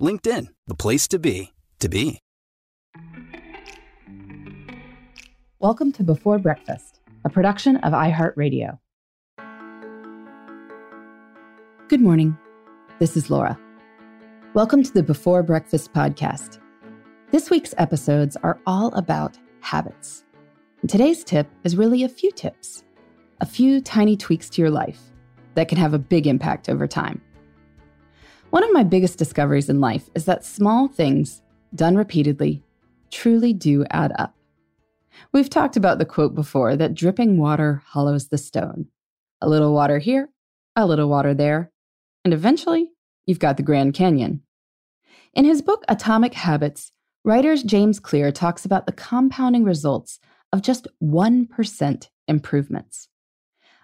LinkedIn, the place to be, to be. Welcome to Before Breakfast, a production of iHeartRadio. Good morning. This is Laura. Welcome to the Before Breakfast podcast. This week's episodes are all about habits. And today's tip is really a few tips, a few tiny tweaks to your life that can have a big impact over time. One of my biggest discoveries in life is that small things done repeatedly truly do add up. We've talked about the quote before that dripping water hollows the stone. A little water here, a little water there, and eventually you've got the Grand Canyon. In his book Atomic Habits, writer James Clear talks about the compounding results of just 1% improvements.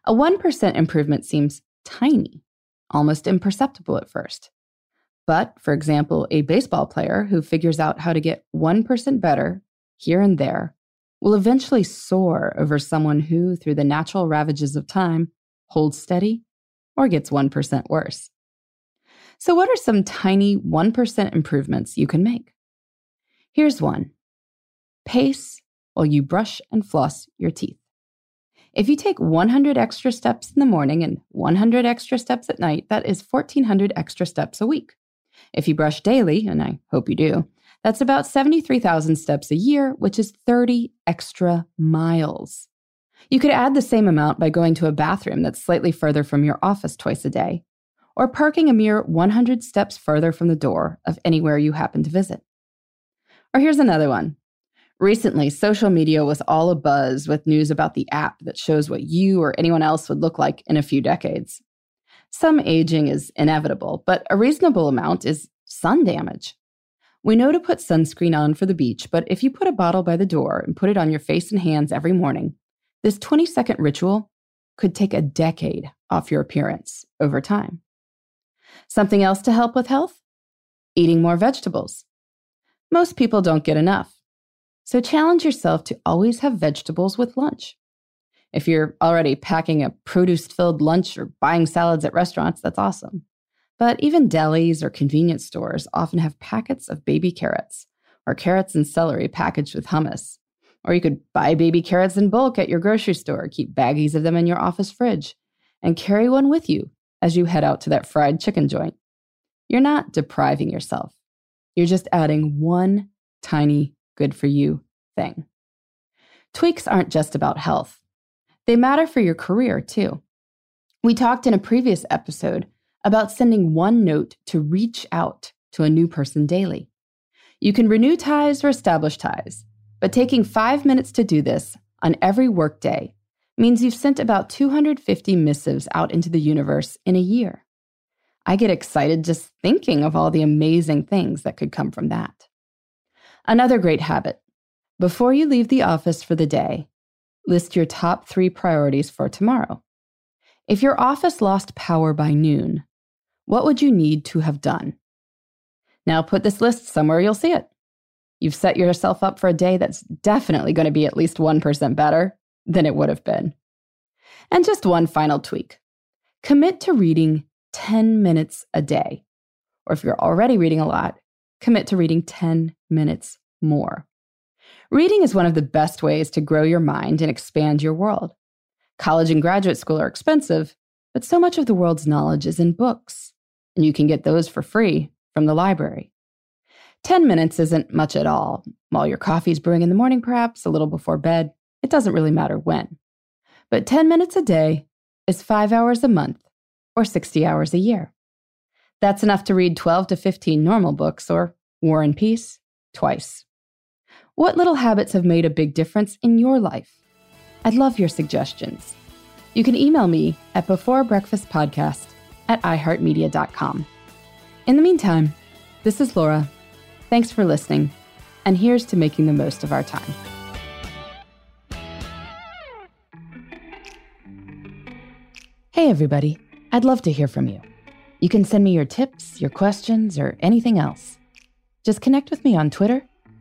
A 1% improvement seems tiny, almost imperceptible at first. But, for example, a baseball player who figures out how to get 1% better here and there will eventually soar over someone who, through the natural ravages of time, holds steady or gets 1% worse. So, what are some tiny 1% improvements you can make? Here's one pace while you brush and floss your teeth. If you take 100 extra steps in the morning and 100 extra steps at night, that is 1,400 extra steps a week. If you brush daily, and I hope you do, that's about 73,000 steps a year, which is 30 extra miles. You could add the same amount by going to a bathroom that's slightly further from your office twice a day, or parking a mere 100 steps further from the door of anywhere you happen to visit. Or here's another one. Recently, social media was all abuzz with news about the app that shows what you or anyone else would look like in a few decades. Some aging is inevitable, but a reasonable amount is sun damage. We know to put sunscreen on for the beach, but if you put a bottle by the door and put it on your face and hands every morning, this 20 second ritual could take a decade off your appearance over time. Something else to help with health? Eating more vegetables. Most people don't get enough. So challenge yourself to always have vegetables with lunch. If you're already packing a produce filled lunch or buying salads at restaurants, that's awesome. But even delis or convenience stores often have packets of baby carrots or carrots and celery packaged with hummus. Or you could buy baby carrots in bulk at your grocery store, keep baggies of them in your office fridge, and carry one with you as you head out to that fried chicken joint. You're not depriving yourself. You're just adding one tiny good for you thing. Tweaks aren't just about health, they matter for your career too. We talked in a previous episode about sending one note to reach out to a new person daily. You can renew ties or establish ties, but taking five minutes to do this on every workday means you've sent about 250 missives out into the universe in a year. I get excited just thinking of all the amazing things that could come from that. Another great habit before you leave the office for the day, list your top three priorities for tomorrow. If your office lost power by noon, what would you need to have done? Now put this list somewhere you'll see it. You've set yourself up for a day that's definitely going to be at least 1% better than it would have been. And just one final tweak commit to reading 10 minutes a day. Or if you're already reading a lot, commit to reading 10 minutes more. Reading is one of the best ways to grow your mind and expand your world. College and graduate school are expensive, but so much of the world's knowledge is in books and you can get those for free from the library. 10 minutes isn't much at all. While your coffee's brewing in the morning, perhaps, a little before bed, it doesn't really matter when. But 10 minutes a day is five hours a month or 60 hours a year. That's enough to read 12 to 15 normal books or War and Peace twice. What little habits have made a big difference in your life? I'd love your suggestions. You can email me at beforebreakfastpodcast at iheartmedia.com. In the meantime, this is Laura. Thanks for listening, and here's to making the most of our time. Hey, everybody. I'd love to hear from you. You can send me your tips, your questions, or anything else. Just connect with me on Twitter,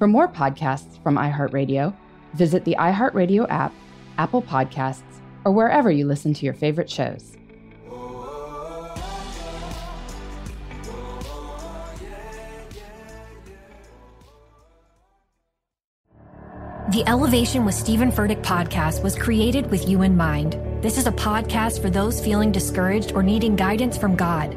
For more podcasts from iHeartRadio, visit the iHeartRadio app, Apple Podcasts, or wherever you listen to your favorite shows. The Elevation with Stephen Furtick podcast was created with you in mind. This is a podcast for those feeling discouraged or needing guidance from God.